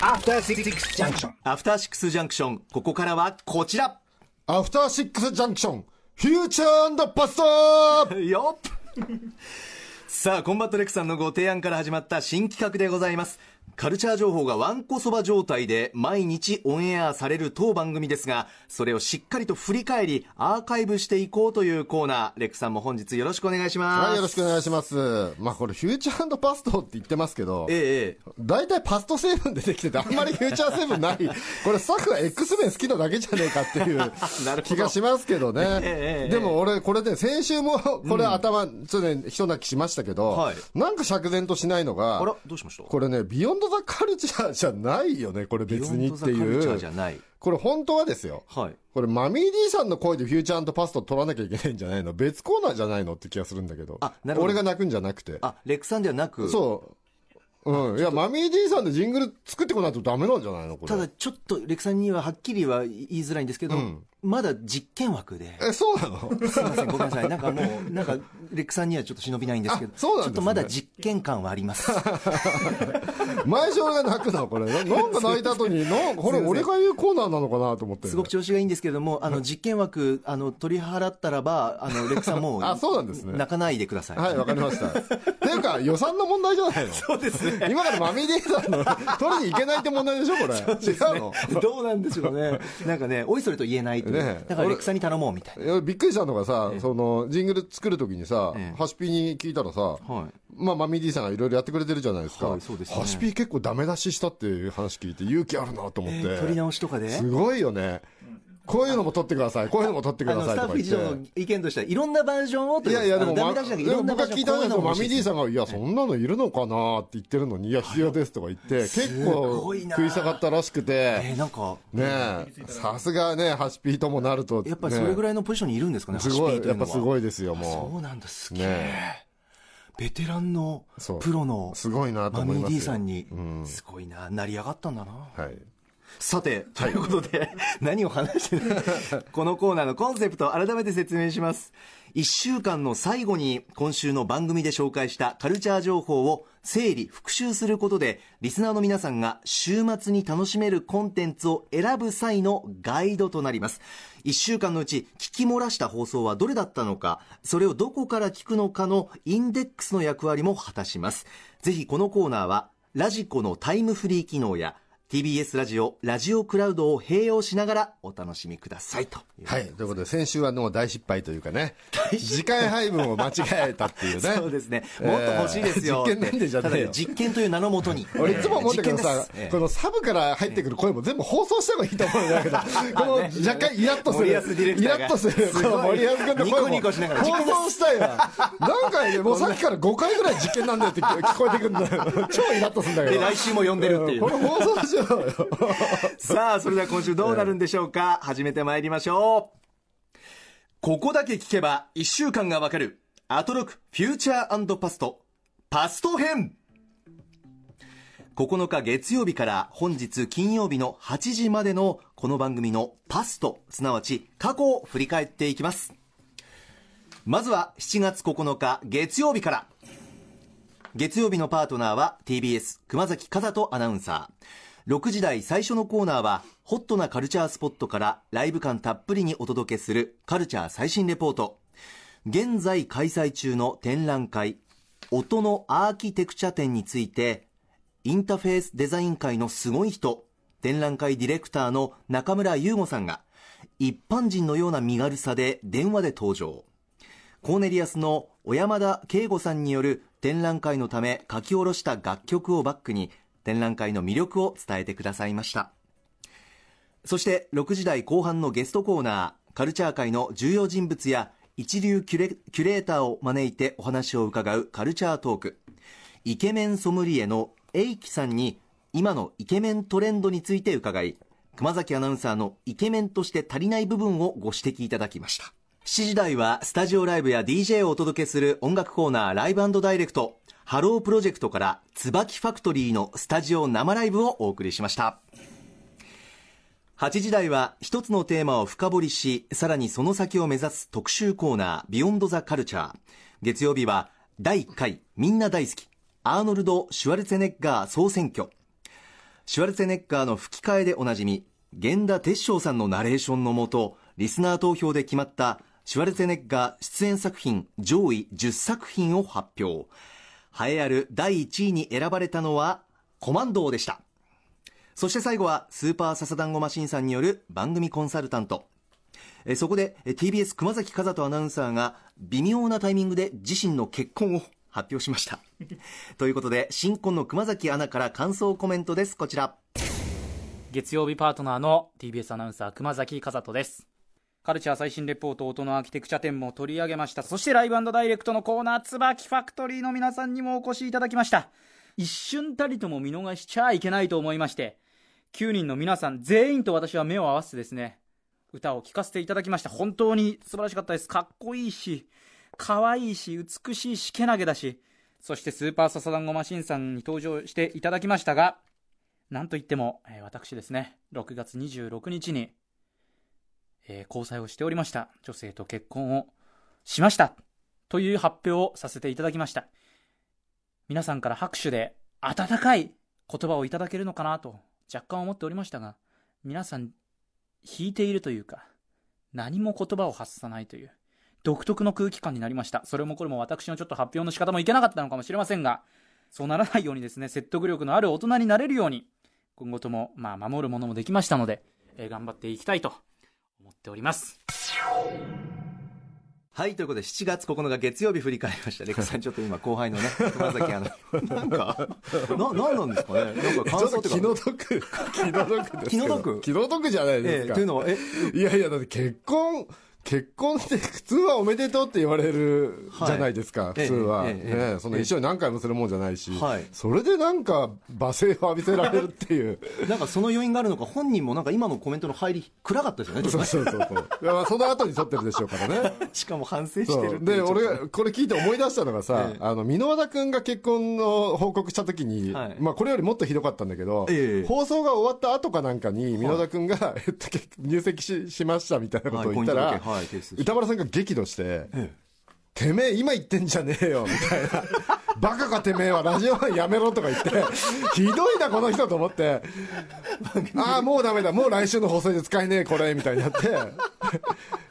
アフターシックスジャンクションアフターシックスジャンクションここからはこちら。アフターシックスジャンクション、フューチャーパストよっさあコンバットレックさんのご提案から始まった新企画でございますカルチャー情報がわんこそば状態で毎日オンエアされる当番組ですが、それをしっかりと振り返り、アーカイブしていこうというコーナー。レックさんも本日よろしくお願いします。はい、よろしくお願いします。まあこれ、フューチャーパストって言ってますけど、ええ、大体パスト成分出てきてて、あんまりフューチャー成分ない、これスタッフが X 面好きなだけじゃねえかっていう 気がしますけどね。ええでも俺、これね、先週も、これ頭、ちょっとね、一泣きしましたけど、はいなんか釈然としないのが、あら、どうしました？これね、ビヨンドザカルチャーじゃないよね、これ別にってビヨンドザカルチャいうーじゃない。これ本当はですよ。はい。これマミー D さんの声でフューチャーパスト取らなきゃいけないんじゃないの別コーナーじゃないのって気がするんだけど。あなるほど俺が泣くんじゃなくて。あ、レックさんではなく、そう。うん。いや、マミー D さんでジングル作ってこないとダメなんじゃないのこれ。ただちょっとレックさんにははっきりは言いづらいんですけど、まだ実験枠で。え、そうなの？すみません、ごめんなさい。なんかもう、なんか、レックさんにはちょっと忍びないんですけど、あそうなねちょっとまだ実験感はあります。前上が泣くのこれ。ななんか泣いた後に、なんこれ俺が言うコーナーなのかなと思って。すごく調子がいいんですけども、あの、実験枠、あの、取り払ったらば、あの、レックさんもう、あそうなんですね泣かないでください。はい、わかりました。っていうか、予算の問題じゃないの？そうですね。今からマミー D さんの取りに行けないって問題でしょこれ。違うの？どうなんでしょうね。なんかね、おいそれと言えないという。ねだからレックさんに頼もうみたいな。びっくりしたのがさ、その、ジングル作るときにさ、ええハシピに聞いたらさ、はい。まあ、マミー D さんがいろいろやってくれてるじゃないですか。はいそうですねハシピ結構ダメ出ししたっていう話聞いて勇気あるなと思って。えー取り直しとかで？すごいよね。こういうのも撮ってください、こういうのも撮ってくださいスタッフ一。同の意見としては、いろんなバージョンをといやいや、でも、僕が聞いたんですよ、マミー D さんが。が、いや、そんなのいるのかなって言ってるのに、いや、必要ですとか言って、結構食い下がったらしくえて、ー、なんか、ねえ、さすがね、ハシピともなると、やっぱりそれぐららいのポジションにいるんですかね、すごい、やっぱすい。ごいですよ、そもうなんだ、すげえ。ねベテランのそうプロのう。すごいなとマミー思います D よ。さんにうん、すごいな、成り上がったんだな。はい。さて、ということで、何を話してる このコーナーのコンセプトを、改めて説明します。1週間の最後に、今週の番組で紹介したカルチャー情報を整理、復習することで、リスナーの皆さんが週末に楽しめるコンテンツを選ぶ際のガイドとなります。1週間のうち聞き漏らした放送はどれだったのか、それをどこから聞くのかのインデックスの役割も果たします。ぜひこのコーナーは、ラジコのタイムフリー機能や、TBS ラジオ、ラジオクラウドを併用しながらお楽しみくださいと。はい。ということで、先週はもう大失敗というかね、時間配分を間違えたっていうね。そうですね。もっと欲しいですよ。えー実験なんでじゃね実験という名のもとに。俺いつも思ってるけどさこのサブから入ってくる声も全部放送した方がいいと思うんだけど、この若干イラッとする、イラッとする、この森保君の声もニコニコしながら放送したいわ。何回ね、もうさっきから5回ぐらい実験なんだよって聞こえてくるんだよ。超イラッとするんだけで、ど。来週も呼んでるっていうこ。れ放送。さあ、それでは今週どうなるんでしょうか？始めてまいりましょう。ここだけ聞けば1週間がわかる。アトロクフューチャーパスト。パスト編9日月曜日から本日金曜日の8時までのこの番組のパスト、すなわち過去を振り返っていきます。まずは7月9日月曜日から。月曜日のパートナーは TBS 熊崎和人アナウンサー6時台最初のコーナーはホットなカルチャースポットからライブ感たっぷりにお届けするカルチャー最新レポート。現在開催中の展覧会音のアーキテクチャ展についてインターフェースデザイン界のすごい人展覧会ディレクターの中村優吾さんが一般人のような身軽さで電話で登場。コーネリアスの小山田圭吾さんによる展覧会のため書き下ろした楽曲をバックに展覧会の魅力を伝えてくださいました。そして6時台後半のゲストコーナーカルチャー界の重要人物や一流キュレキュレーターを招いてお話を伺うカルチャートーク。イケメンソムリエのエイキさんに今のイケメントレンドについて伺い熊崎アナウンサーのイケメンとして足りない部分をご指摘いただきました。7時台はスタジオライブや DJ をお届けする音楽コーナーライブダイレクト。ハロープロジェクトから椿ファクトリーのスタジオ生ライブをお送りしました。8時台は一つのテーマを深掘りしさらにその先を目指す特集コーナービヨンドザカルチャー。月曜日は第1回みんな大好きアーノルド・シュワルツェネッガー総選挙。シュワルツェネッガーの吹き替えでおなじみ源田鉄章さんのナレーションのもとリスナー投票で決まったシュワルツェネッガー出演作品上位10作品を発表。栄えある第1位に選ばれたのはコマンドーでした。そして最後はスーパーササダンゴマシンさんによる番組コンサルタント。そこで TBS 熊崎和人アナウンサーが微妙なタイミングで自身の結婚を発表しました。ということで新婚の熊崎アナから感想コメントです。こちら。月曜日パートナーの TBS アナウンサー熊崎和人です。カルチャー最新レポート音のアーキテクチャ展も取り上げました。そしてライブダイレクトのコーナー椿ファクトリーの皆さんにもお越しいただきました。一瞬たりとも見逃しちゃいけないと思いまして9人の皆さん全員と私は目を合わせてですね歌を聴かせていただきました。本当に素晴らしかったです。かっこいいし可愛いし美しいしけなげだし。そしてスーパーササダンゴマシンさんに登場していただきましたがなんといっても、えー、私ですね6月26日にえー、交際をしておりました。女性と結婚をしました。という発表をさせていただきました。皆さんから拍手で温かい言葉をいただけるのかなと若干思っておりましたが皆さん引いているというか何も言葉を発さないという独特の空気感になりました。それもこれも私のちょっと発表の仕方もいけなかったのかもしれませんがそうならないようにですね説得力のある大人になれるように今後ともまあ守るものもできましたので、えー、頑張っていきたいと思っております。はいということで7月9日月曜日振り返りました。レクさんちょっと今後輩のね 熊崎あのなんかななんなんですかね。なんか感想って気の毒。気の毒です気の毒気の毒じゃないですか、えー、というのはえいやいやだって結婚結婚って普通はおめでとうって言われるじゃないですか、はい、普通は、えええ、ね、その一緒に何回もするもんじゃないし、はい、それでなんか罵声を浴びせられるっていう。なんかその要因があるのか本人もなんか今のコメントの入り暗かったですよねそうそうそう。そういやその後に撮ってるでしょうからね。しかも反省してるで俺これ聞いて思い出したのがさ、あの箕輪田君が結婚の報告した時に、はい、まあこれよりもっとひどかったんだけど、放送が終わった後かなんかに箕輪田君が、入籍ししましたみたいなことを言ったら、歌丸さんが激怒して、ええ、てめえ今言ってんじゃねえよみたいな。バカかてめえはラジオマンやめろとか言って。ひどいなこの人と思って。ああもうダメだ。もう来週の放送で使えねえこれみたいになって。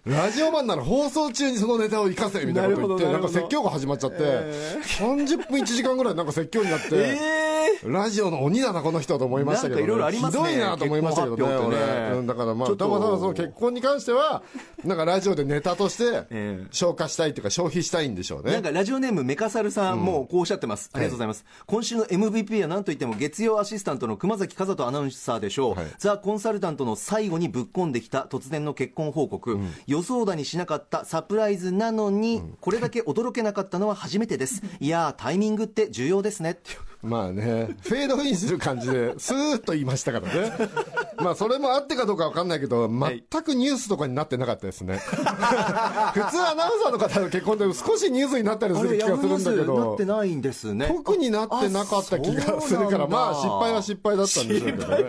ラジオマンなら放送中にそのネタを生かせみたいなこと言ってなんか説教が始まっちゃって、えー、30分1時間ぐらいなんか説教になって、えー、ラジオの鬼だなこの人と思いましたけど、ね、いろいろありますね。ひどいなと思いましたけどね俺、だからまあたまたまその結婚に関してはなんかラジオでネタとして消化したいっていうか消費したいんでしょうねなんかラジオネームメカサルさんもこうおっしゃってます、ありがとうございます、今週の MVP は何といっても月曜アシスタントの熊崎和人アナウンサーでしょう、はい、ザ・コンサルタントの最後にぶっ込んできた突然の結婚報告、うん、予想だにしなかったサプライズなのに、これだけ驚けなかったのは初めてです。いやタイミングって重要ですね。ってまあね、フェードインする感じで、スーッと言いましたからね。まあ、それもあってかどうかわかんないけど、全くニュースとかになってなかったですね。普通アナウンサーの方の結婚で少しニュースになったりする気がするんだけど。なってないんですね。特になってなかった気がするから、まあ、失敗は失敗だったんでしょうけどね。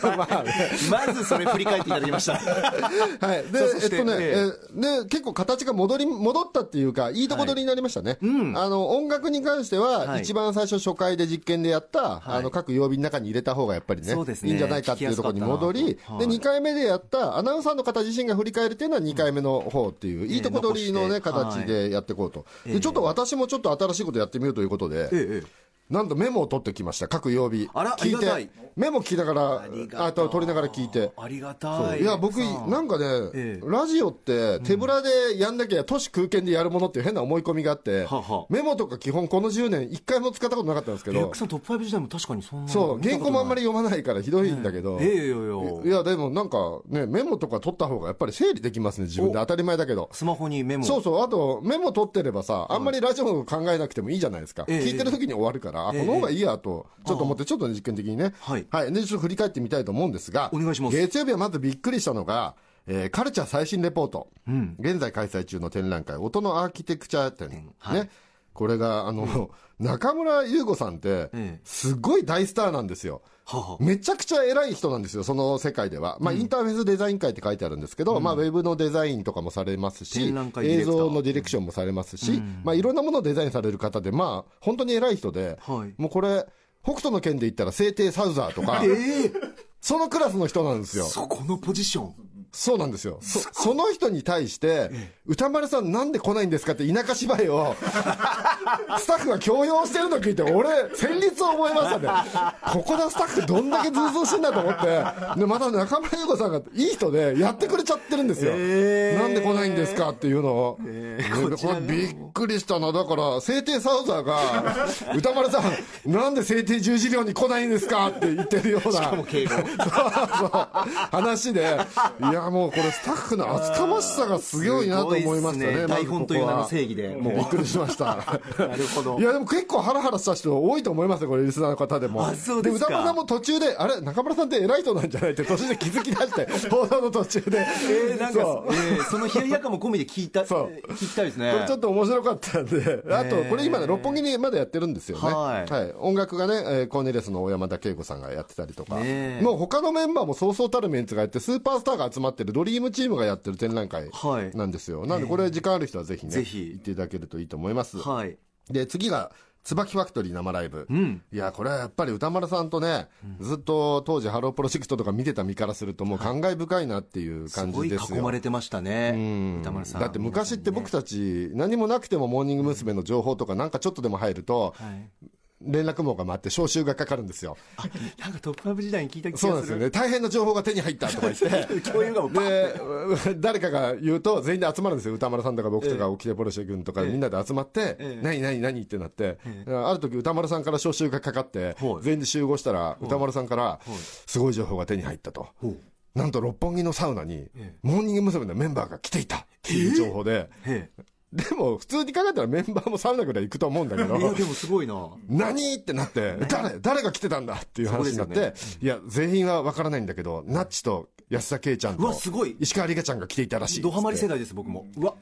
まあね。まずそれ振り返っていただきました。はい。で、えっとね、えね、結構形が戻り、戻ったっていうか、いいとこ取りになりましたね。あの、音楽に関しては、一番最初初回で実験でやった、はい、あの各曜日の中に入れた方がやっぱりね、ね。いいんじゃないかっていうところに戻り、はい、で2回目でやったアナウンサーの方自身が振り返るっていうのは2回目の方っていう、うん、いいとこ取りのね、形でやっていこうと、でちょっと私もちょっと新しいことやってみようということで。ええなんとメモを取ってきました。各曜日。あら聞いて。メモ聞きながらあと取りながら聞いて。ありがたい。いや僕なんかね、ええ、ラジオって手ぶらでやんなきゃ都市空間でやるものっていう変な思い込みがあって、うん、メモとか基本この10年1回も使ったことなかったんですけど。さんトップ5時代も確かにそんなそう。原稿もあんまり読まないからひどいんだけど、ええいやでもなんかねメモとか取った方がやっぱり整理できますね自分で。当たり前だけど。スマホにメモ。そうそう。あとメモ取ってればさあんまりラジオ考えなくてもいいじゃないですか、聞いてる時に終わるから、あこの方がいいやと、ちょっと思って、ちょっと実験的にね、はい、はい、でちょっと振り返ってみたいと思うんですが、お願いします。月曜日はまずびっくりしたのが、えー、カルチャー最新レポート、うん、現在開催中の展覧会、音のアーキテクチャ展、はい、ね、これが、あの、うん、中村優吾さんって、すごい大スターなんですよ。めちゃくちゃ偉い人なんですよ、その世界では。まあ、インターフェースデザイン会って書いてあるんですけど、うん、まあ、ウェブのデザインとかもされますし、映像のディレクションもされますし、うん、まあ、いろんなものをデザインされる方で、まあ、本当に偉い人で、はい、もうこれ、北斗の剣で言ったら聖帝サウザーとか、えー、そのクラスの人なんですよ。そこのポジション。そうなんですよ。そ、その人に対して、歌丸さんなんで来ないんですかって田舎芝居を、スタッフが強要してるの聞いて、俺、戦慄を覚えましたね。ここのスタッフどんだけずうずうしいんだと思って、で、また中村優子さんがいい人でやってくれちゃってるんですよ。えー、なんで来ないんですかっていうのを。えー、これびっくりしたな。だから、聖帝サウザーが、歌丸さん、なんで聖帝十字寮に来ないんですかって言ってるような。しかも敬語。そうそう。話で、いや、もうこれスタッフの厚かましさがすごいなと思いましたね。ね台本という名の正義で。もうびっくりしました。なるほど。いや、でも結構ハラハラした人多いと思いますよ、これ、リスナーの方でも。あ、そうですか。で、歌丸さんも途中で、あれ、中村さんって偉い人なんじゃないって途中で気づき出して、放送の途中で。えー、なんか、そ,、えー、その冷ややかも込みで聞いた、そう。聞きたいですね。これちょっと面白かったんで、あと、これ今ね、六六本木にまだやってるんですよね。はい。はい。音楽がね、えー、コーネリアスの小山田圭吾さんがやってたりとか。もう他のメンバーもそうそうたるメンツがやって、スーパースターが集まってるドリームチームがやってる展覧会なんですよ。はい、なんでこれ時間ある人はぜひね、ぜひ。行っていただけるといいと思います。はい。で、次が、椿ファクトリー生ライブ、うん、いやこれはやっぱり宇多丸さんとね、うん、ずっと当時ハロープロジェクトとか見てた身からするともう感慨深いなっていう感じですよ。囲まれてましたね、うん、宇多丸さん。だって昔って僕たち何もなくてもモーニング娘。の情報とかなんかちょっとでも入ると、はい連絡網が回って招集がかかるんですよ。なんかトップアップ時代に聞いた気がする。そうなんですよね。大変な情報が手に入ったとか言って。共有がもで、誰かが言うと全員で集まるんですよ。歌丸さんとか僕とか沖手ポルシェ君とかみんなで集まって、何何何ってなって、ある時歌丸さんから招集がかかって、全員で集合したら歌丸さんからすごい情報が手に入ったと。なんと六本木のサウナに、モーニング娘。のメンバーが来ていたっていう情報で、でも、普通に考えたらメンバーもサウナぐらい行くと思うんだけど。いや、でもすごいな。何？ってなって、誰？誰が来てたんだ？っていう話になって、ね、いや、全員はわからないんだけど、ナッチと安田圭ちゃんと、石川里香ちゃんが来ていたらしい。ドハマり世代です、僕も。うわ。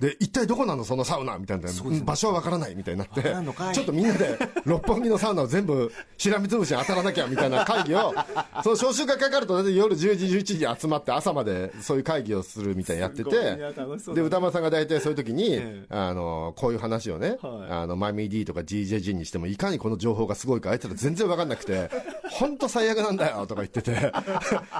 で、一体どこなの？そのサウナみたいな、場所はわからないみたいになって、ちょっとみんなで六本木のサウナを全部しらみつぶしに当たらなきゃみたいな会議を、その招集がかかると大体夜10時、11時に集まって朝までそういう会議をするみたいにやってて、で、歌丸さんが大体そういう時に、あの、こういう話をね、あの、マミー D とか GJG にしても、いかにこの情報がすごいか、あいつら全然わかんなくて、本当最悪なんだよとか言ってて、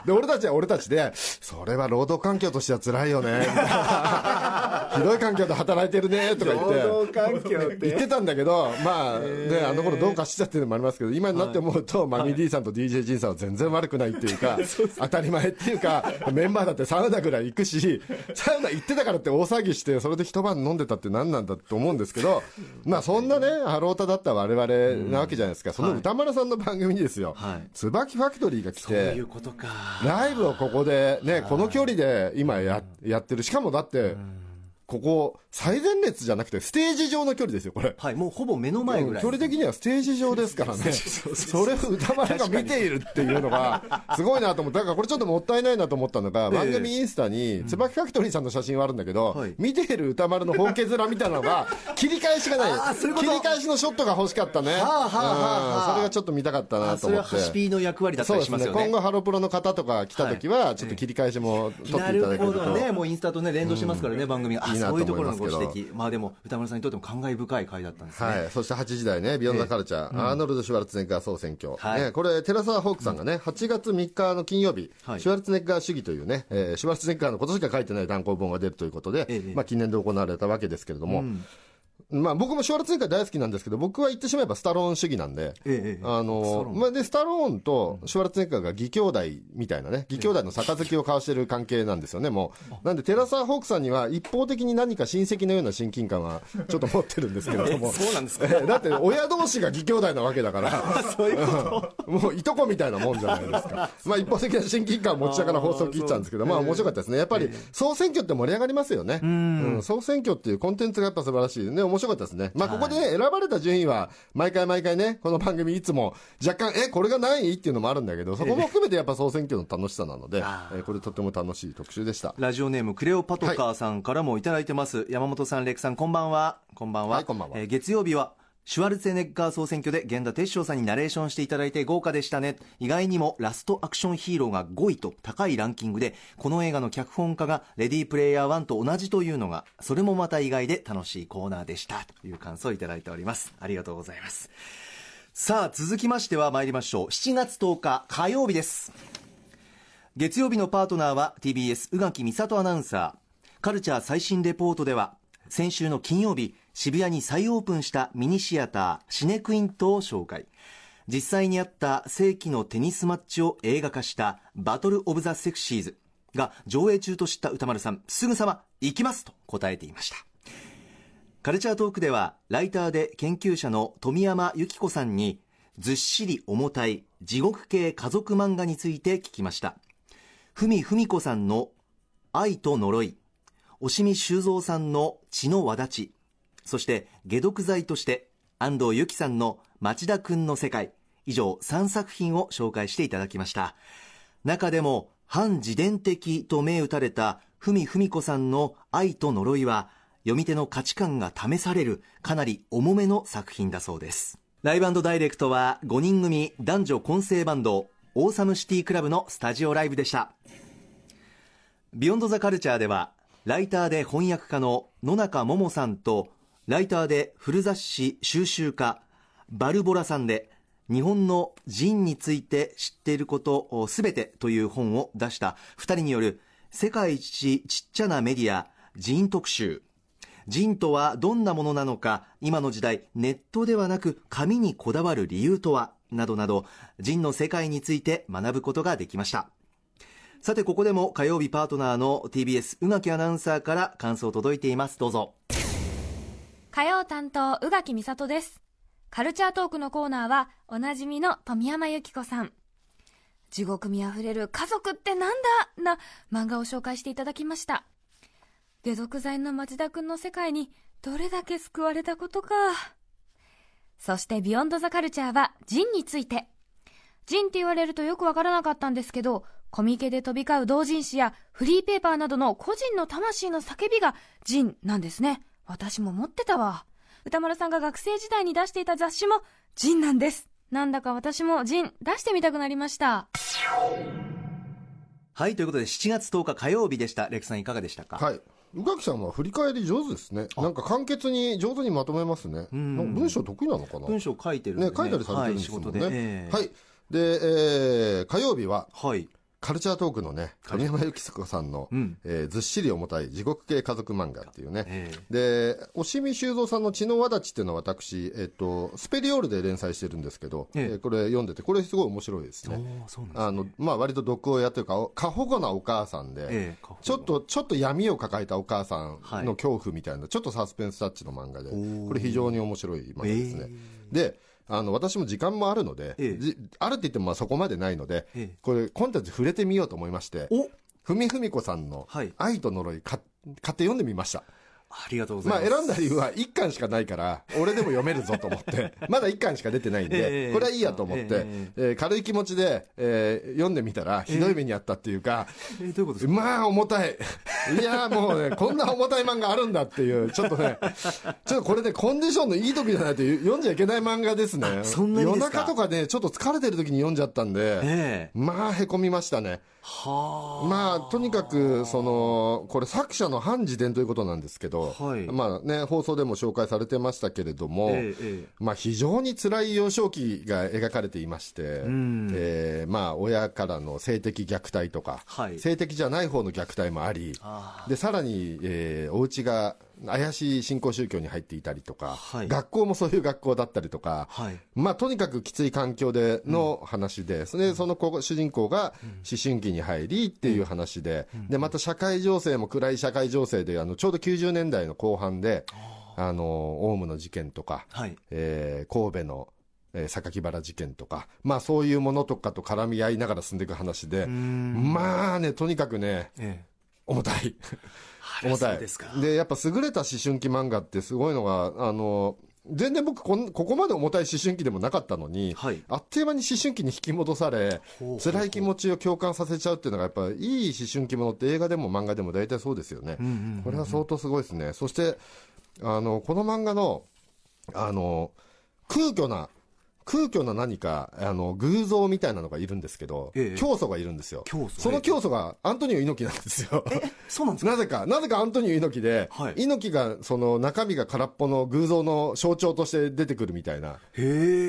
で、俺たちは俺たちで、それは労働環境としては辛いよね、みたいな。い環境で働いてるね、とか言って。労働環境って。言ってたんだけど、まあ、ね、あの頃どうかしちゃってるのもありますけど、今になって思うと、マミー D さんと DJ ジンさんは全然悪くないっていうか、当たり前っていうか、メンバーだってサウナぐらい行くし、サウナ行ってたからって大騒ぎして、それで一晩飲んでたって何なんだと思うんですけど、まあそんなね、ハロータだった我々なわけじゃないですか。その歌丸さんの番組にですよ。はい、椿ファクトリーが来て、ライブをここで、ね、この距離で今ややってる。しかもだって、ここ、最前列じゃなくて、ステージ上の距離ですよ、これ。はい、もうほぼ目の前ぐらい。距離的にはステージ上ですからね。それを歌丸が見ているっていうのが、すごいなと思って、だからこれちょっともったいないなと思ったのが、番組インスタに、椿ファクトリーさんの写真はあるんだけど、見ている歌丸の本家面みたいなのが、切り返しがない。切り返しのショットが欲しかったね。はあはあそれがちょっと見たかったなと思って。それはハシピーの役割だったりしますよね。今後ハロプロの方とか来た時は、ちょっと切り返しも撮っていただけると。なるほどね。もうインスタとね、連動しますからね、番組が。あ、そういうところのご指摘。まあでも、歌丸さんにとっても感慨深い回だったんですね。はい。そして8時台ね、ビヨンドカルチャー、アーノルド・シュワルツネッガー総選挙。はい。これ、テラサー・ホークさんがね、8月3日の金曜日、シュワルツネッガー主義というね、えシュワルツネッガーのことしか書いてない単行本が出るということで、まあ記念で行われたわけですけれども、まあ僕もシュワルツェネッガー大好きなんですけど、僕は言ってしまえばスタローン主義なんで、ええ、あの、まあで、スタローンとシュワルツェネッガーが義兄弟みたいなね、義兄弟の杯を交わしてる関係なんですよね、もう。なんで、テラサー・ホークさんには一方的に何か親戚のような親近感はちょっと持ってるんですけれども。そうなんですか、だって親同士が義兄弟なわけだから、そういうこと。もういとこみたいなもんじゃないですか。まあ一方的な親近感を持ちながら放送切っちゃうんですけど、まあ面白かったですね。やっぱり総選挙って盛り上がりますよね。うん、総選挙っていうコンテンツがやっぱ素晴らしい。ね、面白かったですね。まあここで、ね、選ばれた順位は、毎回毎回ね、この番組いつも、若干、え、これが何位っていうのもあるんだけど、そこも含めてやっぱ総選挙の楽しさなので、えこれとても楽しい特集でした。ラジオネーム、クレオパトカーさんからもいただいてます。はい、山本さん、レクさん、こんばんは。こんばんは。はい、こんばんは。えー、月曜日は、シュワルツェネッガー総選挙で源田哲章さんにナレーションしていただいて豪華でしたね。意外にもラストアクションヒーローが5位と高いランキングで、この映画の脚本家がレディープレイヤー1と同じというのが、それもまた意外で楽しいコーナーでした。という感想をいただいております。ありがとうございます。さあ続きましては参りましょう7月10日火曜日です月曜日のパートナーは TBS 宇垣美里アナウンサーカルチャー最新レポートでは先週の金曜日渋谷に再オープンしたミニシアターシネクイントを紹介。実際にあった世紀のテニスマッチを映画化したバトル・オブ・ザ・セクシーズが上映中と知った歌丸さんすぐさま行きますと答えていました。カルチャートークではライターで研究者の富山由紀子さんにずっしり重たい地獄系家族漫画について聞きました。文文子さんの愛と呪い押見修造さんの血の輪立ちそして解毒剤として安藤由紀さんの町田くんの世界。以上3作品を紹介していただきました。中でも反自伝的と銘打たれた文文子さんの愛と呪いは読み手の価値観が試されるかなり重めの作品だそうです。ライブダイレクトは5人組男女混成バンドオーサムシティクラブのスタジオライブでした。ビヨンドザカルチャーではライターで翻訳家の野中桃さんとライターで古雑誌収集家バルボラさんで日本のジンについて知っていることすべてという本を出した。2人による世界一ちっちゃなメディアジン特集。ジンとはどんなものなのか今の時代ネットではなく紙にこだわる理由とはなどなどジンの世界について学ぶことができました。さてここでも火曜日パートナーの TBS 宇垣アナウンサーから感想届いています。どうぞ。火曜担当宇垣美里ですカルチャートークのコーナーはおなじみの富山由紀子さん地獄味あふれる家族ってなんだ？な漫画を紹介していただきました解毒剤の町田くんの世界にどれだけ救われたことか。そしてビヨンドザカルチャーはジンについて。ジンって言われるとよくわからなかったんですけど、コミケで飛び交う同人誌やフリーペーパーなどの個人の魂の叫びがジンなんですね。私も持ってたわ。歌丸さんが学生時代に出していた雑誌もジンなんです。なんだか私もジン出してみたくなりました。はい、ということで7月10日火曜日でした。レクさんいかがでしたか？はい。宇垣さんは振り返り上手ですね。なんか簡潔に上手にまとめますね。文章得意なのかな？文章書いてるね。ね、書いたりされてるんですもんね。はい、えー、はい。で、えー、火曜日は、はい。カルチャートークのね、神山由紀子さんの、うん、えー、ずっしり重たい地獄系家族漫画っていうね。えー、で、押見修造さんの血の輪立ちっていうのは私、えっ、ー、と、スペリオールで連載してるんですけど、えー、えー、これ読んでて、これすごい面白いですね。すね。あの、まあ割と毒親というか、過保護なお母さんで、えー、ちょっと、ちょっと闇を抱えたお母さんの恐怖みたいな、はい、ちょっとサスペンスタッチの漫画で、これ非常に面白い漫画ですね。で、あの、私も時間もあるので、ええ、あるって言ってもまあそこまでないので、え、これ、コンテンツ触れてみようと思いまして、ふみふみこさんの、愛と呪い買って読んでみました。ありがとうございます。まあ選んだ理由は1巻しかないから、俺でも読めるぞと思って、まだ1巻しか出てないんで、えー、これはいいやと思って、えー、えー、軽い気持ちで、えー、読んでみたら、ひどい目にあったっていうか、えー、どういうことですか？まあ重たい。いやもうね、こんな重たい漫画あるんだっていう、ちょっとね、ちょっとこれね、コンディションのいい時じゃないと読んじゃいけない漫画ですね。そんなに夜中とかね、ちょっと疲れてる時に読んじゃったんで、えー、まあへこみましたね。はあ。まあ、とにかく、その、これ作者の反自伝ということなんですけど、はい、まあね、放送でも紹介されてましたけれども、ええ、まあ非常に辛い幼少期が描かれていまして、うん、えー、まあ親からの性的虐待とか、はい、性的じゃない方の虐待もあり、で、さらに、えー、お家が、怪しい信仰宗教に入っていたりとか、はい、学校もそういう学校だったりとか、はい、まあ、とにかくきつい環境での話で、うん、それその子主人公が思春期に入りっていう話で、うん、で、また社会情勢も暗い社会情勢で、あの、ちょうど90年代の後半で、あの、オウムの事件とか、はい、えー、神戸の、えー、榊原事件とか、まあそういうものとかと絡み合いながら進んでいく話で、まあね、とにかくね、ええ、重たい。重たい。でやっぱ優れた思春期漫画ってすごいのが、あの、全然僕こん、ここまで重たい思春期でもなかったのに、はい、あっという間に思春期に引き戻され、辛い気持ちを共感させちゃうっていうのが、やっぱりいい思春期ものって映画でも漫画でも大体そうですよね。これは相当すごいですね。そして、あの、この漫画の、あの、空虚な空虚な何か、あの、偶像みたいなのがいるんですけど、ええ、教祖がいるんですよ。教祖。その教祖がアントニオ猪木なんですよ。え、そうなんですか？なぜか、なぜかアントニオ猪木で、はい、猪木が、その中身が空っぽの偶像の象徴として出てくるみたいな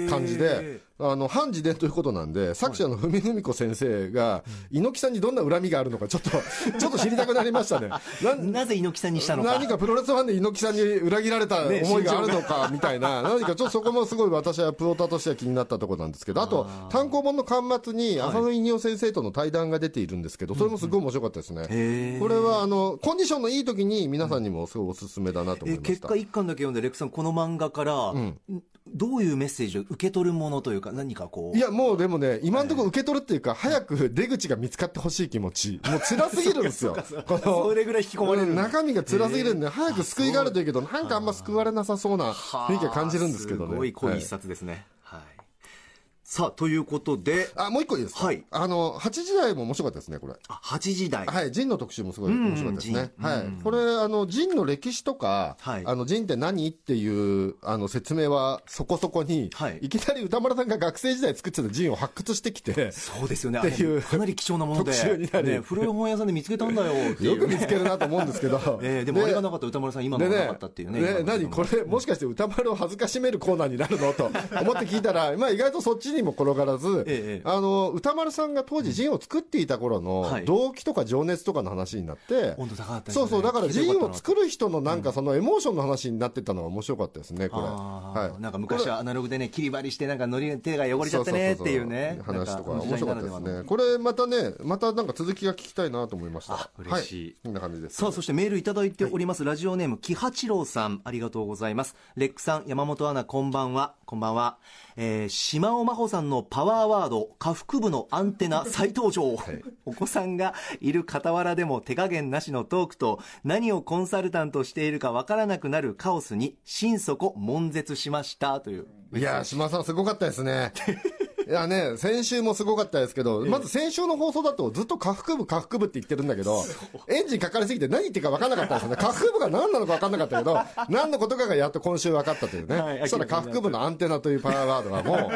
感じで、あの、反自伝ということなんで、作者の文文子先生が、猪木さんにどんな恨みがあるのか、ちょっと、ちょっと知りたくなりましたね。な、なぜ猪木さんにしたのか。何かプロレスファンで猪木さんに裏切られた思いがあるのか、みたいな、何かちょっとそこもすごい私はプロタとしては気になったところなんですけど、あと、単行本の巻末に、浅野稲夫先生との対談が出ているんですけど、それもすごい面白かったですね。これは、あの、コンディションのいい時に皆さんにもすごいおすすめだなと思いました。結果一巻だけ読んで、レクさん、この漫画から、どういうメッセージを受け取るものというか、何かこう。いや、もうでもね、今のところ受け取るっていうか、早く出口が見つかってほしい気持ち。もう辛すぎるんですよ。このそれぐらい引き込まれる。中身が辛すぎるんで、早く救いがあるといいけど、なんかあんま救われなさそうな雰囲気を感じるんですけどね。すごい濃い一冊ですね。さあ、ということで。あ、もう一個いいですか？はい。あの、8時台も面白かったですね、これ。あ、8時台はい、ジンの特集もすごい面白かったですね。はい。これ、あの、ジンの歴史とか、はい、あの、ジンって何っていう、あの、説明はそこそこに、はい、いきなり歌丸さんが学生時代作ってたジンを発掘してきて、そうですよね。っていう。かなり貴重なもので。特集になり。ね、古い本屋さんで見つけたんだよ よく見つけるなと思うんですけど。えー、でもあれがなかった歌丸さん今のがなかったっていうね。ね、何これ、もしかして歌丸を恥ずかしめるコーナーになるの？と思って聞いたら、まあ意外とそっちにも転がらず、ええ、あの歌丸さんが当時、ジンを作っていた頃の動機とか情熱とかの話になって、温度高かった、ね、そうそう、だからジンを作る人のなんか、そのエモーションの話になってたのが面白かったですね、これ。はい、なんか昔はアナログでね、切り張りして、なんかのり手が汚れちゃってねっていうね、話とか、面白かったですね。これまたね、またなんか続きが聞きたいなと思いました。嬉しい。こんな感じです。さあ、そしてメールいただいております、ラジオネーム、木八郎さん、ありがとうございます。レックさん、山本アナ、こんばんは。こんばんは。えー、島尾真帆さんのパワーワード、下腹部のアンテナ再登場、はい、お子さんがいる傍らでも手加減なしのトークと何をコンサルタントしているかわからなくなるカオスに心底悶絶しました。といういや島さんすごかったですねいやね、先週もすごかったですけど、まず先週の放送だとずっと下腹部、下腹部って言ってるんだけど、エンジンかかりすぎて何言ってるか分かんなかったんですよね。下腹部が何なのか分かんなかったけど、何のことかがやっと今週分かったというね。はい、そしたら下腹部のアンテナというパワーワードはも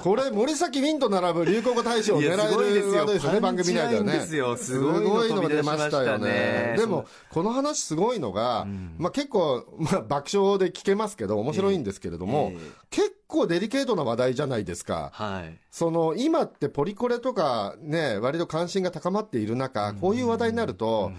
う、これ森崎ウィンと並ぶ流行語大賞を狙えるワードですよね、番組内ではね。すごいのが出ましたよね。でも、この話すごいのが、まあ結構、まあ爆笑で聞けますけど、面白いんですけれども、結構デリケートな話題じゃないですか。はい。その、今ってポリコレとかね、割と関心が高まっている中、こういう話題になると、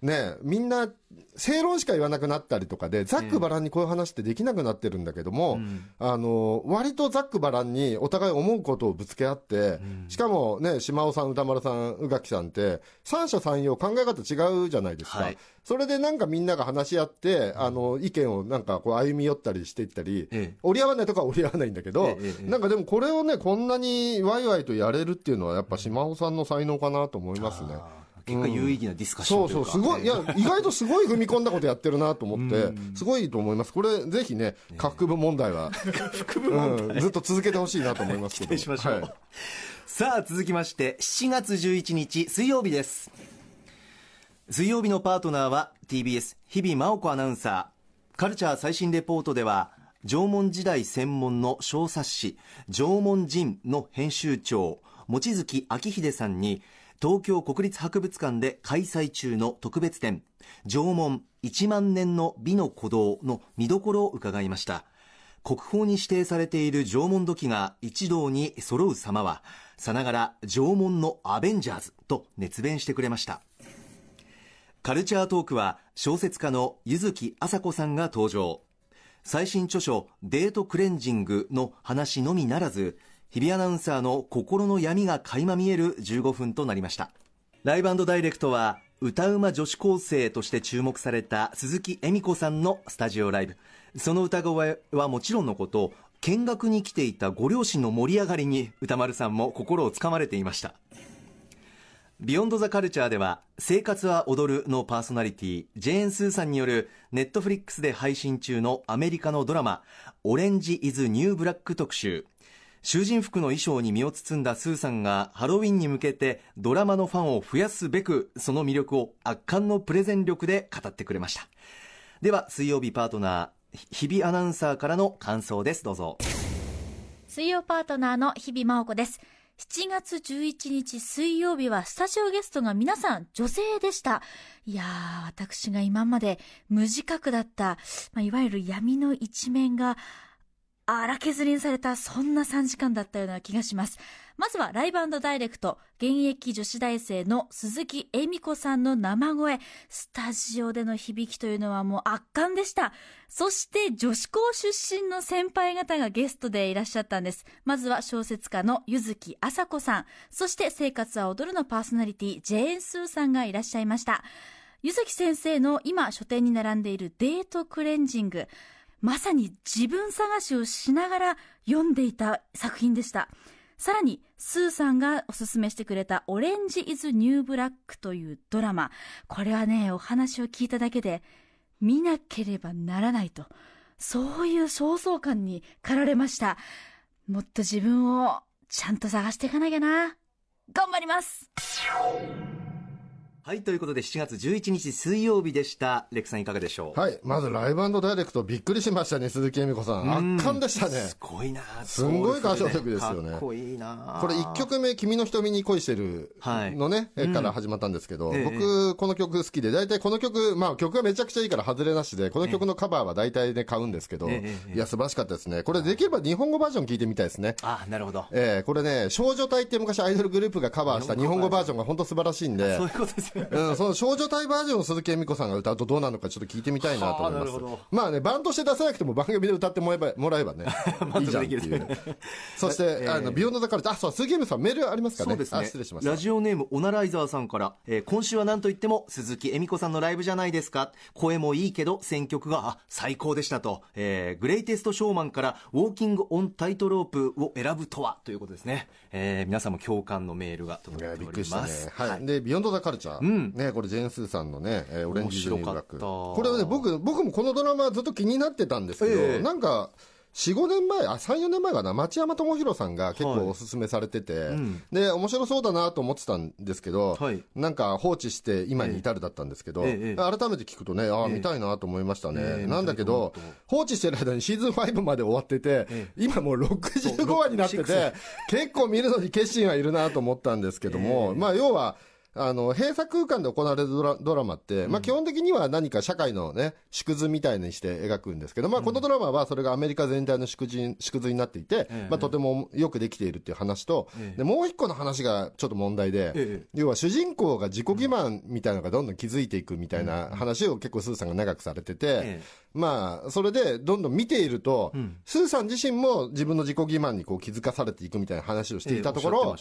ね、みんな正論しか言わなくなったりとかで、ざっくばらんにこういう話ってできなくなってるんだけども、うん、あの、割とざっくばらんにお互い思うことをぶつけ合って、うん、しかもね、島尾さん、歌丸さん、宇垣さんって、三者三様考え方違うじゃないですか。はい、それでなんかみんなが話し合って、あの、意見をなんかこう歩み寄ったりしていったり、ええ、折り合わないとか折り合わないんだけど、え、なんかでもこれをね、こんなにワイワイとやれるっていうのはやっぱ島尾さんの才能かなと思いますね。結果有意義なディスカッション、うん、そうそうすごい。いや意外とすごい踏み込んだことやってるなと思ってすごいと思います。これぜひね下腹部問題は、うん、ずっと続けてほしいなと思いますけど。期待しましょう、はい、さあ続きまして7月11日水曜日です。水曜日のパートナーは TBS 日々真央子アナウンサー。カルチャー最新レポートでは縄文時代専門の小冊子縄文人の編集長望月明秀さんに東京国立博物館で開催中の特別展縄文1万年の美の鼓動の見どころを伺いました。国宝に指定されている縄文土器が一堂に揃う様はさながら縄文のアベンジャーズと熱弁してくれました。カルチャートークは小説家の柚木麻子さんが登場。最新著書デートクレンジングの話のみならず日比アナウンサーの心の闇が垣間見える15分となりました。ライブダイレクトは歌うま女子高生として注目された鈴木恵美子さんのスタジオライブ。その歌声はもちろんのこと見学に来ていたご両親の盛り上がりに宇多丸さんも心をつかまれていました。 Beyond the Culture では生活は踊るのパーソナリティジェーン・スーさんによるネットフリックスで配信中のアメリカのドラマ Orange Is the New Black 特集。囚人服の衣装に身を包んだスーさんがハロウィンに向けてドラマのファンを増やすべくその魅力を圧巻のプレゼン力で語ってくれましたでは水曜日パートナー日比アナウンサーからの感想ですどうぞ水曜パートナーの日々真央子です。7月11日水曜日はスタジオゲストが皆さん女性でした。いやー、私が今まで無自覚だった、まあ、いわゆる闇の一面が荒削りにされたそんな3時間だったような気がします。まずはライブダイレクト、現役女子大生の鈴木恵美子さんの生声、スタジオでの響きというのはもう圧巻でした。そして女子校出身の先輩方がゲストでいらっしゃったんです。まずは小説家の柚木麻子さこさん、そして生活は踊るのパーソナリティ、ジェーン・スーさんがいらっしゃいました。柚木先生の今書店に並んでいるデートクレンジング。まさに自分探しをしながら読んでいた作品でした。さらに、スーさんがおすすめしてくれたオレンジ・イズ・ニュー・ブラックというドラマ。これはね、お話を聞いただけで、見なければならないと。そういう焦燥感に駆られました。もっと自分をちゃんと探していかなきゃな。頑張りますはい、ということで7月11日水曜日でした。レクさんいかがでしょう？はい、まずライブダイレクトびっくりしましたね、鈴木恵美子さん。圧巻でしたね。すごいなすごい歌唱力ですよね。かっこいいなこれ1曲目、君の瞳に恋してるのね、はい、から始まったんですけど、うん、僕、この曲好きで、大体この曲、まあ曲がめちゃくちゃいいから外れなしで、この曲のカバーは大体ね、買うんですけど、いや、素晴らしかったですね。これできれば日本語バージョン聞いてみたいですね。あ、なるほど。えー、これね、少女隊って昔アイドルグループがカバーした日本語バージョンが本当素晴らしいんで、そういうことですよね。うん、その少女隊バージョンを鈴木恵美子さんが歌うとどうなるのかちょっと聞いてみたいなと思います。まあね、バンとして出さなくても番組で歌ってもらえばもらえばね、いいじゃんっていう。そして、あの、 Beyond the Culture、あ、そう、鈴木瑛美子さんメールありますかねそうですね。失礼しました。ラジオネーム、オナライザーさんから、えー、今週は何と言っても鈴木瑛美子さんのライブじゃないですか。声もいいけど、選曲が、あ、最高でしたと。えー、グレイテストショーマンから、 Walking on Tightrope を選ぶとは、ということですね。えー、皆さんも共感のメールが届いております。ね、はい。で、 Beyond the Culture。うん。ね、これジェーンスーさんのね、えー、オレンジイズニュー、これはね、僕、僕もこのドラマずっと気になってたんですけど、えー、なんか、4、5年前、あ、3、4年前かな、町山智博さんが結構おすすめされてて、はいうん、で、面白そうだなと思ってたんですけど、はい、なんか放置して今に至るだったんですけど、えー、改めて聞くとね、ああ、見たいなと思いましたね。えー、なんだけど、放置してる間にシーズン5まで終わってて、今もう65話になってて、結構見るのに決心はいるなと思ったんですけども、まあ要は、あの、閉鎖空間で行われるドラドラマって、まあ基本的には何か社会のね、縮図みたいにして描くんですけど、まあこのドラマはそれがアメリカ全体の縮図縮図になっていて、まあとてもよくできているっていう話と、で、もう一個の話がちょっと問題で、要は主人公が自己欺瞞みたいなのがどんどん気づいていくみたいな話を結構スーさんが長くされてて、まあ、それでどんどん見ていると、スーさん自身も自分の自己欺瞞にこう気づかされていくみたいな話をしていたところ、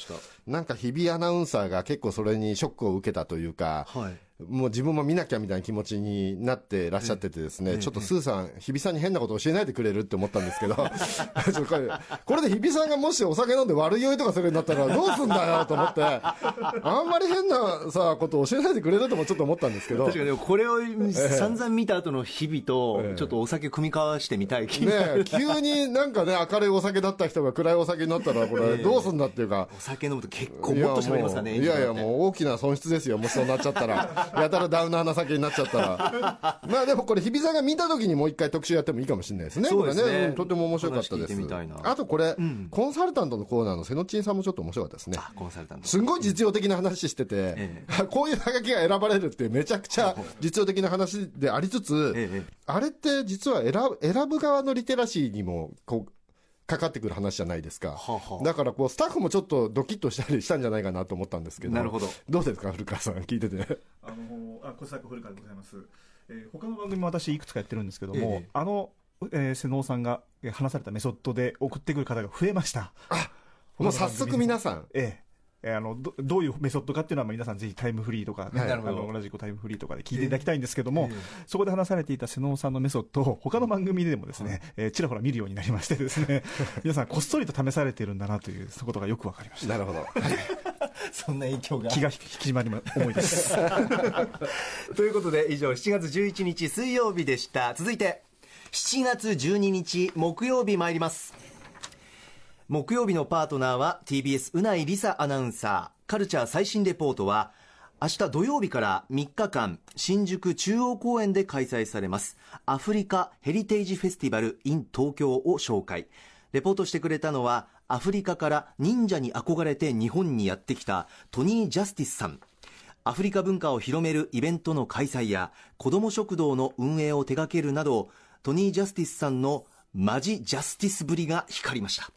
なんか日比アナウンサーが結構それにショックを受けたというか、はい、もう自分も見なきゃみたいな気持ちになってらっしゃっててですね、ちょっとスーさん、日比さんに変なこと教えないでくれるって思ったんですけど、これこれで日比さんがもしお酒飲んで悪酔いとかするようになったらどうすんだよと思って、あんまり変なさ、こと教えないでくれるともちょっと思ったんですけど。確かにこれを散々見た後の日々と、ちょっとお酒組み交わしてみたい気ね急になんかね、明るいお酒だった人が暗いお酒になったら、これどうすんだっていうか。お酒飲むと結構もっと喋りますかね。いやいや、もう大きな損失ですよ、もしそうなっちゃったら。やたらダウナーな酒になっちゃったら。まあでもこれ、日比さんが見た時にもう一回特集やってもいいかもしれないですね。そうですね。ね、うん、とても面白かったです。あとこれ、うん、コンサルタントのコーナーの瀬野ちんさんもちょっと面白かったですね。コンサルタント。すごい実用的な話してて、ええ、こういうハガキが選ばれるってめちゃくちゃ実用的な話でありつつ、え、あれって実は選選ぶ側のリテラシーにも、こう、かかってくる話じゃないですか。ははだからこう、スタッフもちょっとドキッとしたりしたんじゃないかなと思ったんですけど。なるほど。どうですか、古川さん、聞いてて。あの、あ、小坂古川でございます。えー、他の番組も私いくつかやってるんですけども、ええ、あの、えー、瀬能さんが話されたメソッドで送ってくる方が増えました。あ、もう早速皆さん。ええ。えー、あのどどういうメソッドかっていうのは皆さんぜひタイムフリーとか、ね、はい、あの同じくタイムフリーとかで聞いていただきたいんですけども、えー、そこで話されていた瀬能さんのメソッドを他の番組でもですね、はい、えー、ちらほら見るようになりましてですね 皆さんこっそりと試されているんだなということがよくわかりました。なるほど。そんな影響が。気が引き締まり重いです。ということで以上7月11日水曜日でした。続いて7月12日木曜日参ります木曜日のパートナーは TBS うないりさアナウンサー。カルチャー最新レポートは明日土曜日から3日間新宿中央公園で開催されます。アフリカヘリテージフェスティバル in 東京を紹介。レポートしてくれたのはアフリカから忍者に憧れて日本にやってきたトニー・ジャスティスさん。アフリカ文化を広めるイベントの開催や子ども食堂の運営を手掛けるなどトニー・ジャスティスさんのマジジャスティスぶりが光りました。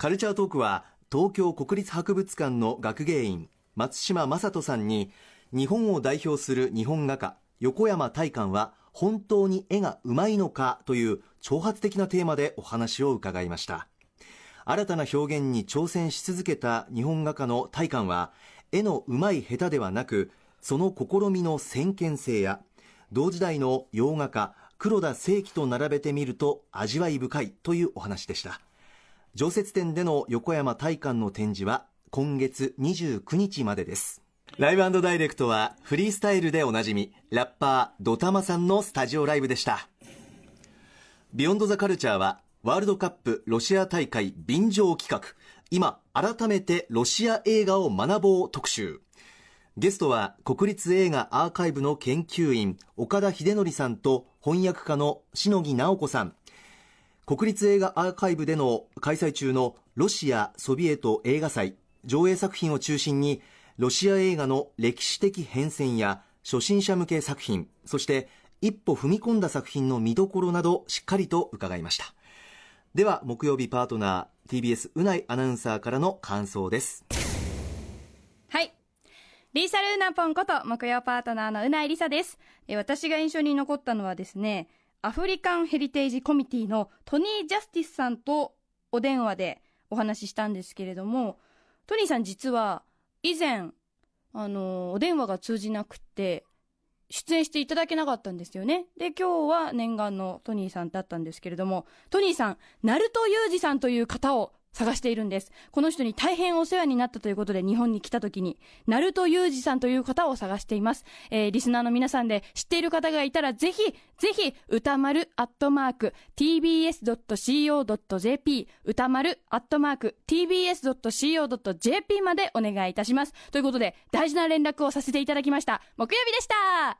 カルチャートークは東京国立博物館の学芸員松島正人さんに日本を代表する日本画家横山大観は本当に絵がうまいのかという挑発的なテーマでお話を伺いました。新たな表現に挑戦し続けた日本画家の大観は絵のうまい下手ではなくその試みの先見性や同時代の洋画家黒田清輝と並べてみると味わい深いというお話でした。常設展での横山大観の展示は今月29日までです。ライブダイレクトはフリースタイルでおなじみラッパードタマさんのスタジオライブでした。ビヨンドザカルチャーはワールドカップロシア大会便乗企画。今改めてロシア映画を学ぼう特集。ゲストは国立映画アーカイブの研究員岡田秀則さんと翻訳家の篠木直子さん。国立映画アーカイブでの開催中のロシア・ソビエト映画祭。上映作品を中心にロシア映画の歴史的変遷や初心者向け作品そして一歩踏み込んだ作品の見どころなどしっかりと伺いました。では木曜日パートナー TBS うないアナウンサーからの感想です。はい。リーサルウナポンこと木曜パートナーのうないりさです。私が印象に残ったのはですねアフリカンヘリテージコミティのトニー・ジャスティスさんとお電話でお話ししたんですけれども、トニーさん実は以前、あの、お電話が通じなくて、出演していただけなかったんですよね。で、今日は念願のトニーさんだったんですけれども、トニーさん、ナルトユージさんという方を探しているんです。この人に大変お世話になったということで日本に来た時に、ナルトユージさんという方を探しています。えー、リスナーの皆さんで知っている方がいたらぜひ、ぜひ、歌丸アットマーク tbs.co.jp 歌丸アットマーク tbs.co.jp までお願いいたします。ということで、大事な連絡をさせていただきました。木曜日でした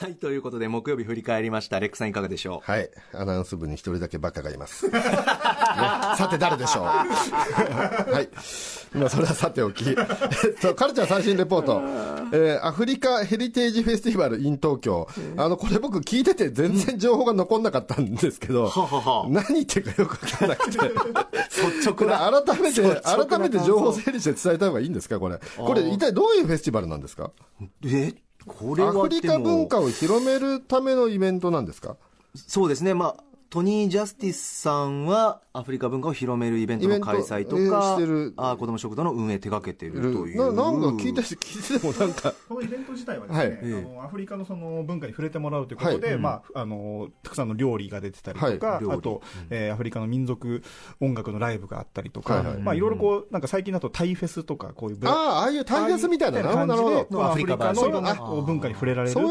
はい、ということで、木曜日振り返りました。レックさんいかがでしょう？はい、アナウンス部に一人だけバカがいます。ね、さて誰でしょう？はい。まあ、それはさておき。えっと、カルチャー最新レポート。えー、アフリカヘリテージフェスティバル in 東京。あの、これ僕聞いてて全然情報が残んなかったんですけど、何言ってるかよくわからなく て。率直な。改めて、改めて情報整理して伝えた方がいいんですかこれ。これ一体どういうフェスティバルなんですか？えこれアフリカ文化を広めるためのイベントなんですか？そうですね、まあ、トニー・ジャスティスさんはアフリカ文化を広めるイベントの開催とか、あ子ども食堂の運営手掛けているという。ななんか聞いて聞いてもなんか。このイベント自体はですね、はい、あのアフリカのその文化に触れてもらうということで、はい、まあ、あの、たくさんの料理が出てたりとか、はい、あと、うん、えー、アフリカの民族音楽のライブがあったりとか、はいはい、まあ、いろいろこう、なんか最近だとタイフェスとか、こういうああ、ああいうタイフェスみたいな感じで、アフリカのいろんな文化に触れられるという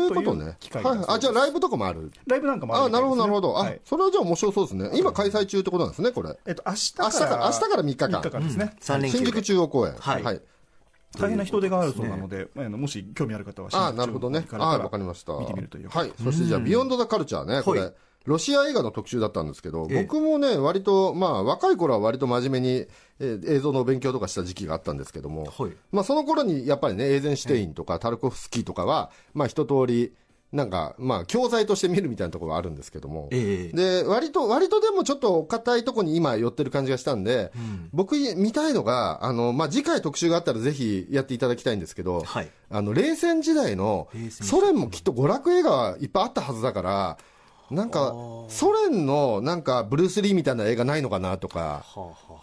機会そういうことね。あ、じゃあライブとかもあるライブなんかもある、あ、なるほど、なるほど。あ、それはじゃあ面白そうですね。今開催中ってことなんですね、これ。えっと、明日から。明日から3日間。3日間ですね。うん、新宿中央公園。はい。はい大変な人手があるそうなので、ね、もし興味ある方はああ、なるほどね。わかりました。見てみるという。はい。そしてじゃあ、ビヨンドザカルチャーね、これ。ロシア映画の特集だったんですけど、僕もね、割と、まあ、若い頃は割と真面目に、えー、映像の勉強とかした時期があったんですけども、はい、まあ、その頃にやっぱりね、エーゼンシュテインとかタルコフスキーとかは、まあ、一通り、なんか、まあ、教材として見るみたいなところがあるんですけども、えで、割と、割とでもちょっと硬いところに今寄ってる感じがしたんで、うん、僕見たいのが、あの、まあ、次回特集があったらぜひやっていただきたいんですけど、はい、あの、冷戦時代の、ソ連もきっと娯楽映画いっぱいあったはずだから、なんか、ソ連のなんかブルース・リーみたいな映画ないのかなとか、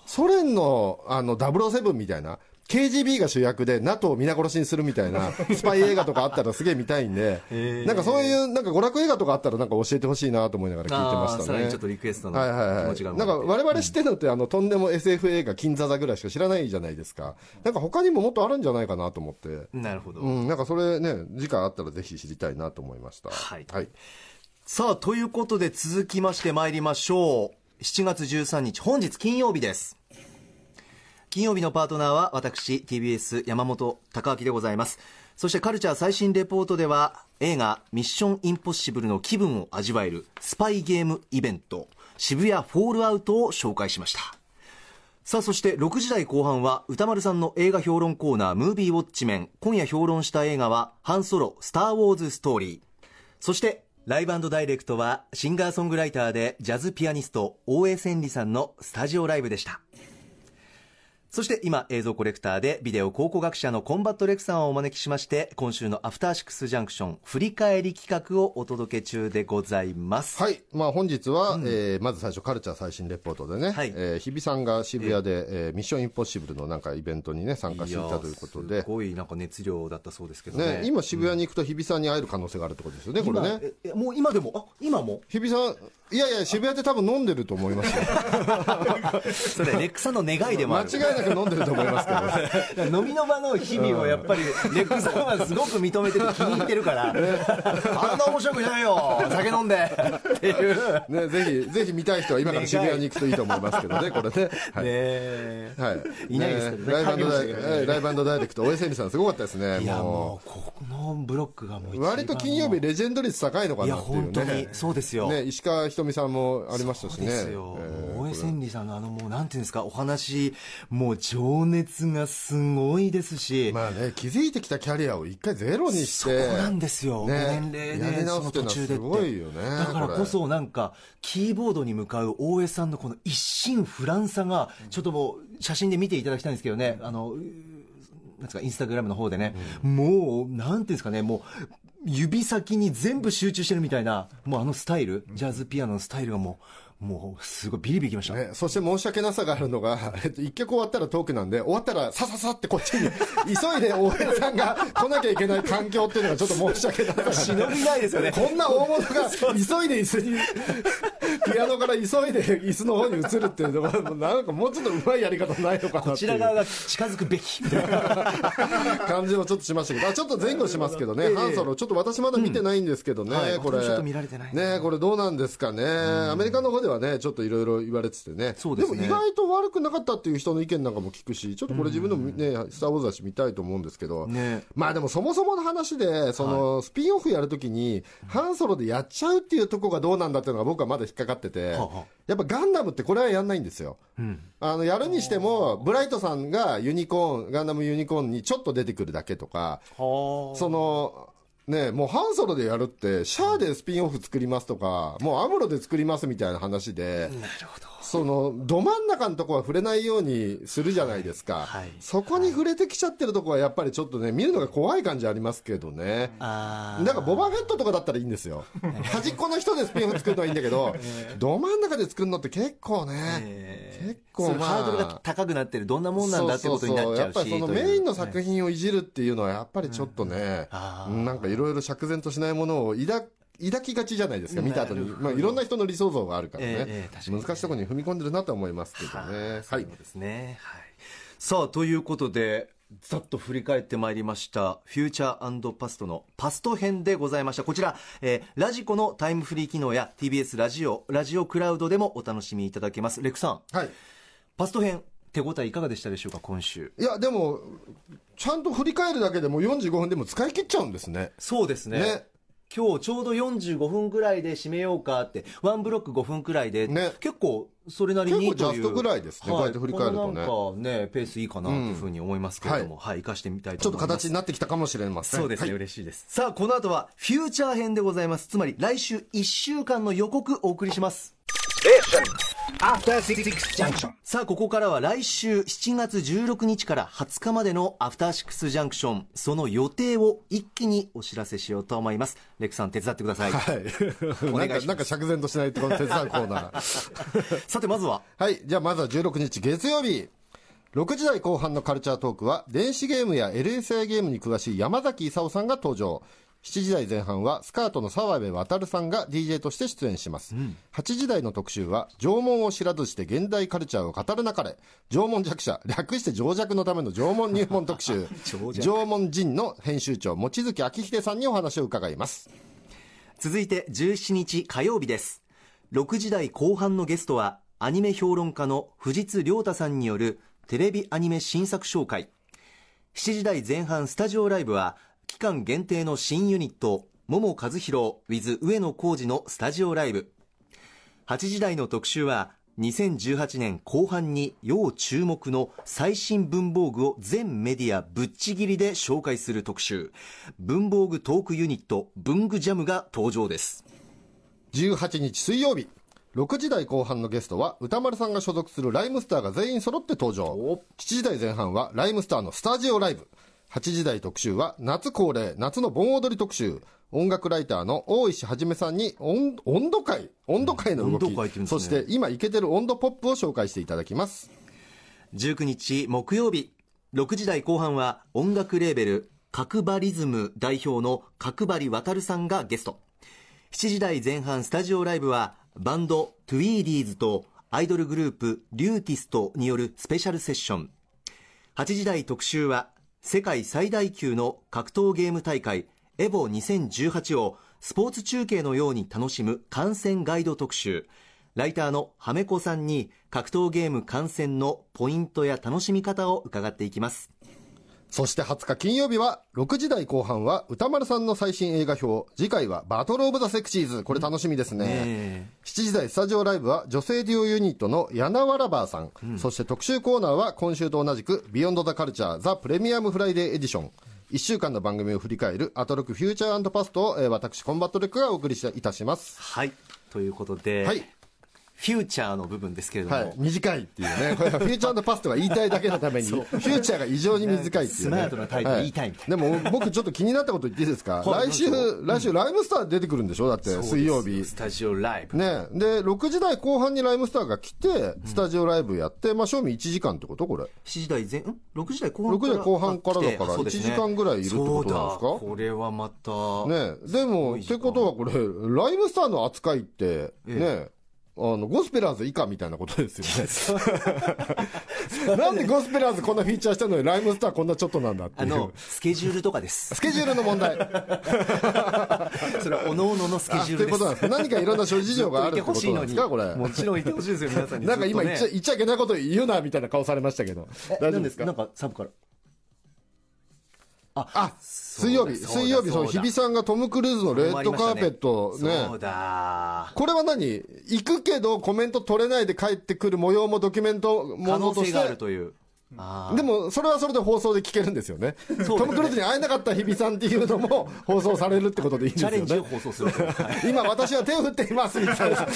ソ連のあの007みたいな、KGB が主役で NATO を皆殺しにするみたいな スパイ映画とかあったらすげえ見たいんで、なんかそういうなんか娯楽映画とかあったらなんか教えてほしいなと思いながら聞いてましたね。ちょっとリクエストの気持ちが、はいはいはい、なんか我々知ってるのってあのとんでも SF 映画金座座ぐらいしか知らないじゃないですか。なんか他にももっとあるんじゃないかなと思って。なるほど。うん、なんかそれね、次回あったらぜひ知りたいなと思いました。はい。はい。さあ、ということで続きまして参りましょう。7月13日、本日金曜日です。金曜日のパートナーは私 TBS 山本貴明でございます。そしてカルチャー最新レポートでは映画ミッションインポッシブルの気分を味わえるスパイゲームイベント渋谷フォールアウトを紹介しました。さあそして6時台後半は歌丸さんの映画評論コーナームービーウォッチメン今夜評論した映画はハンソロスター・ウォーズ・ストーリー。そしてライブダイレクトはシンガーソングライターでジャズピアニスト大江千里さんのスタジオライブでした。そして今映像コレクターでビデオ考古学者のコンバットレクさんをお招きしまして今週のアフターシックスジャンクション振り返り企画をお届け中でございます。はい、まあ、本日は、うん、えー、まず最初カルチャー最新レポートでね、はい、えー、日比さんが渋谷で、えー、ミッションインポッシブルのなんかイベントにね参加していたということで。すごいなんか熱量だったそうですけどね、ね、今渋谷に行くと日比さんに会える可能性があるってことですよね、これね。もう今でも？あ今も？日比さんいやいや渋谷って多分飲んでると思いますよ。それレックさんの願いでも間違いなく飲んでると思いますけど飲みの場の日々をやっぱりレックさんはすごく認めてる気に入ってるから、あんな面白くないよ。酒飲んで。っていう、ね、ぜひぜひ見たい人は今から渋谷に行くといいと思いますけどねこれね。はい。ね、はい、いないですけどね。ライブダイライブダイレクト大江千里さんすごかったですねいやもう。このブロックがもう割と金曜日レジェンド率高いのかなっていうね。いや本当にそうですよ、ね、石川ひとみさんもありましたしね。ですよ。えー、大江千里さんのあのもうなんていうんですか、お話、もう情熱がすごいですし。まあね、気づいてきたキャリアを一回ゼロにして。そうなんですよ。ね、年齢でその途中ですごいよね。だからこそなんか、キーボードに向かう大江さんのこの一心不乱さが、ちょっともう写真で見ていただきたいんですけどね、あの、なんですか、インスタグラムの方でね、うん、もう、なんていうんですかね、もう、指先に全部集中してるみたいな、もうあのスタイル、ジャズピアノのスタイルがもう、もう、すごいビリビリきました。ね、そして申し訳なさがあるのが、えっと、一曲終わったらトークなんで、終わったらさささってこっちに、急いで大江さんが来なきゃいけない環境っていうのがちょっと申し訳なさが、忍びないですよね。こんな大物が急いで椅子に、ピアノから急いで椅子の方に移るっていうのは、なんかもうちょっとうまいやり方ないのかなこちら側が近づくべき、みたいな感じもちょっとしましたけど、あちょっと前後しますけどね、ハンソロ、ちょっと私まだ見てないんですけどね、うんはい、これ。ちょっと見られてない。ね、これどうなんですかね。アメリカの方ではね、ちょっといろいろろ言われててね。でね。でも意外と悪くなかったっていう人の意見なんかも聞くしちょっとこれ自分のね、スター・ウォーズだし見たいと思うんですけど、ね、まあでもそもそもの話でその、スピンオフやるときにハンソロでやっちゃうっていうとこがどうなんだっていうのが僕はまだ引っかかってて、やっぱガンダムってこれはやんないんですよ、うん、あのやるにしてもブライトさんがユニコーンガンダムユニコーンにちょっと出てくるだけとかそのねもうハンソロでやるって、シャアでスピンオフ作りますとか、もうアムロで作りますみたいな話で、なるほど。そのど真ん中のところは触れないようにするじゃないですか、はい、そこに触れてきちゃってるところはやっぱりちょっとね見るのが怖い感じありますけどね。なんかボバフェットとかだったらいいんですよ。端っこの人でスピンオフ作るのはいいんだけど ど真ん中で作るのって結構ね、結構まあ。ハードルが高くなってるどんなもんなんだってことになっちゃうしやっぱりそのメインの作品をいじるっていうのはやっぱりちょっとね、うん、なんかいろいろ釈然としないものを抱抱きがちじゃないですか、見た後に。まあ、いろんな人の理想像があるからね。えー、難しいところに踏み込んでるなと思いますけどね。はい。そうですね。はい。さあ、ということで、ざっと振り返ってまいりました、フューチャーパストのパスト編でございました。こちら、えー、ラジコのタイムフリー機能や TBS ラジオ、ラジオクラウドでもお楽しみいただけます。レクさん。はい。パスト編、手応えいかがでしたでしょうか、今週。いや、でも、ちゃんと振り返るだけでも45分でも使い切っちゃうんですね。そうですね。ね今日ちょうど45分ぐらいで締めようかって、ワンブロック5分くらいで、ね、結構それなりに結構ジャストぐらいですね、はい、こうやって振り返るとね。なんかね、ペースいいかなというふうに思いますけれども、うん、はい、生、かしてみたいと思います。ちょっと形になってきたかもしれません。そうですね、はい、嬉しいです。さあ、この後はフューチャー編でございます。つまり来週1週間の予告お送りします。さあここからは来週7月16日から20日までのアフターシックスジャンクションその予定を一気にお知らせしようと思います。レクさん手伝ってください。はい。お願いします。なんか釈然としないとこの手伝うコーナー。さてまずは。はい。じゃあまずは16日月曜日。6時台後半のカルチャートークは電子ゲームや LSI ゲームに詳しい山崎勲さんが登場7時台前半はスカートの澤部渉さんが DJ として出演します、うん、8時台の特集は縄文を知らずして現代カルチャーを語るなかれ。縄文弱者略して情弱のための縄文入門特集。縄文人の編集長望月明秀さんにお話を伺います。続いて17日火曜日です。6時台後半のゲストはアニメ評論家の藤津亮太さんによるテレビアニメ新作紹介。7時台前半スタジオライブは期間限定の新ユニット桃和弘 with 上野浩二のスタジオライブ。8時台の特集は2018年後半に要注目の最新文房具を全メディアぶっちぎりで紹介する特集。文房具トークユニット文具ジャムが登場です。18日水曜日6時台後半のゲストは歌丸さんが所属するライムスターが全員揃って登場。7時台前半はライムスターのスタジオライブ8時台特集は夏恒例夏の盆踊り特集音楽ライターの大石はじめさんに温度会温度会の動き、ね、そして今イケてる音頭ポップを紹介していただきます。19日木曜日6時台後半は音楽レーベルカクバリズム代表の角張渉さんがゲスト。7時台前半スタジオライブはバンドトゥイーディーズとアイドルグループ RYUTist によるスペシャルセッション。8時台特集は世界最大級の格闘ゲーム大会 EVO2018をスポーツ中継のように楽しむ観戦ガイド特集。ライターのはめこさんに格闘ゲーム観戦のポイントや楽しみ方を伺っていきます。そして20日金曜日は6時台後半は宇多丸さんの最新映画評。次回は Battle of the Sexes。これ楽しみですね、ね、7時台スタジオライブは女性デュオユニットのヤナワラバーさん、うん、そして特集コーナーは今週と同じく Beyond the Culture the Premium Friday Edition。1週間の番組を振り返るアトロク Future Past を、えー、私コンバットレックがお送りいたします。はい。ということで、はい、フューチャーの部分ですけれども、はい、短いっていうね、これは Future Past が言いたいだけのために、フューチャーが異常に短いっていう、ね、スマートなタイプ言いたいみたいな、はい、でも僕、ちょっと気になったこと言っていいですか、来 週、来週、ライムスター出てくるんでしょ、だって、水曜日。スタジオライブ。ね、で、6時台後半にライムスターが来て、スタジオライブやって、まあ、正味1時間ってこと？これ。7時台前、ん ?6 時台後半6時台後半からだから、1時間ぐらいいるってことなんですか？これはまた。ね、でも、ってことはこれ、ライムスターの扱いって、ね、あの、ゴスペラーズ以下みたいなことですよね。なんでゴスペラーズこんなフィーチャーしたのに、ライムスターこんなちょっとなんだっていう。あの、スケジュールとかです。スケジュールの問題。それは、おのおののスケジュールです。ということなんです何かいろんな諸事情があるってことなんですか、これ。もちろん言ってほしいですよ、皆さんに、なんか今言っちゃ言っちゃいけないこと言うな、みたいな顔されましたけど。大丈夫ですか？なんかサブから。あ、あ水曜日、水曜日、そう、日比さんがトム・クルーズのレッドカーペットね。そうだ。これは何？行くけどコメント取れないで帰ってくる模様もドキュメントものとして。可能性があるという。でも、それはそれで放送で聞けるんですよね。ねトム・クルーズに会えなかった日比さんっていうのも放送されるってことでいいんですよね。チャレンジを放送する。今、私は手を振っていますみたいな。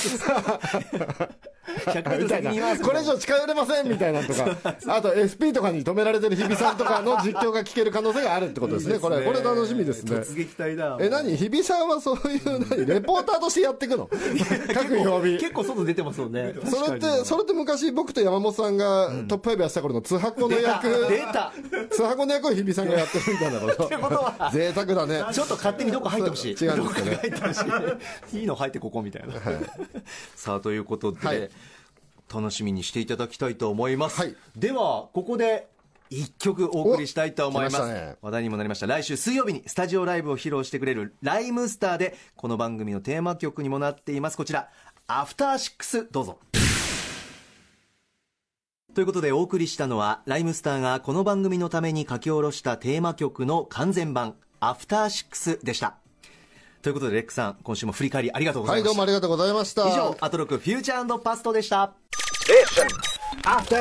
みたいな。これ以上近寄れませんみたいなとか。あと SP とかに止められてる日比さんとかの実況が聞ける可能性があるってことですね。これ、これ楽しみですね。突撃隊だ。え、何？日比さんはそういう、何？レポーターとしてやっていくの？各曜日。結構外出てますもんね。それって、それって昔僕と山本さんがトップ5やった頃の通箱の役。出た。ツハコの役を日比さんがやってるみたいなこと。ってことは。贅沢だね。ちょっと勝手にどこ入ってほしい。違うんですよね。い。いの入ってここみたいな、はい、さあということで、はい、楽しみにしていただきたいと思います、はい、ではここで一曲お送りしたいと思います、ね、話題にもなりました。来週水曜日にスタジオライブを披露してくれるライムスターでこの番組のテーマ曲にもなっています。こちらアフターシックスどうぞということでお送りしたのはライムスターがこの番組のために書き下ろしたテーマ曲の完全版アフターシックスでした。ということでレックさん今週も振り返りありがとうございました。はいどうもありがとうございました。以上アトロクフューチャーパストでした。えアフタ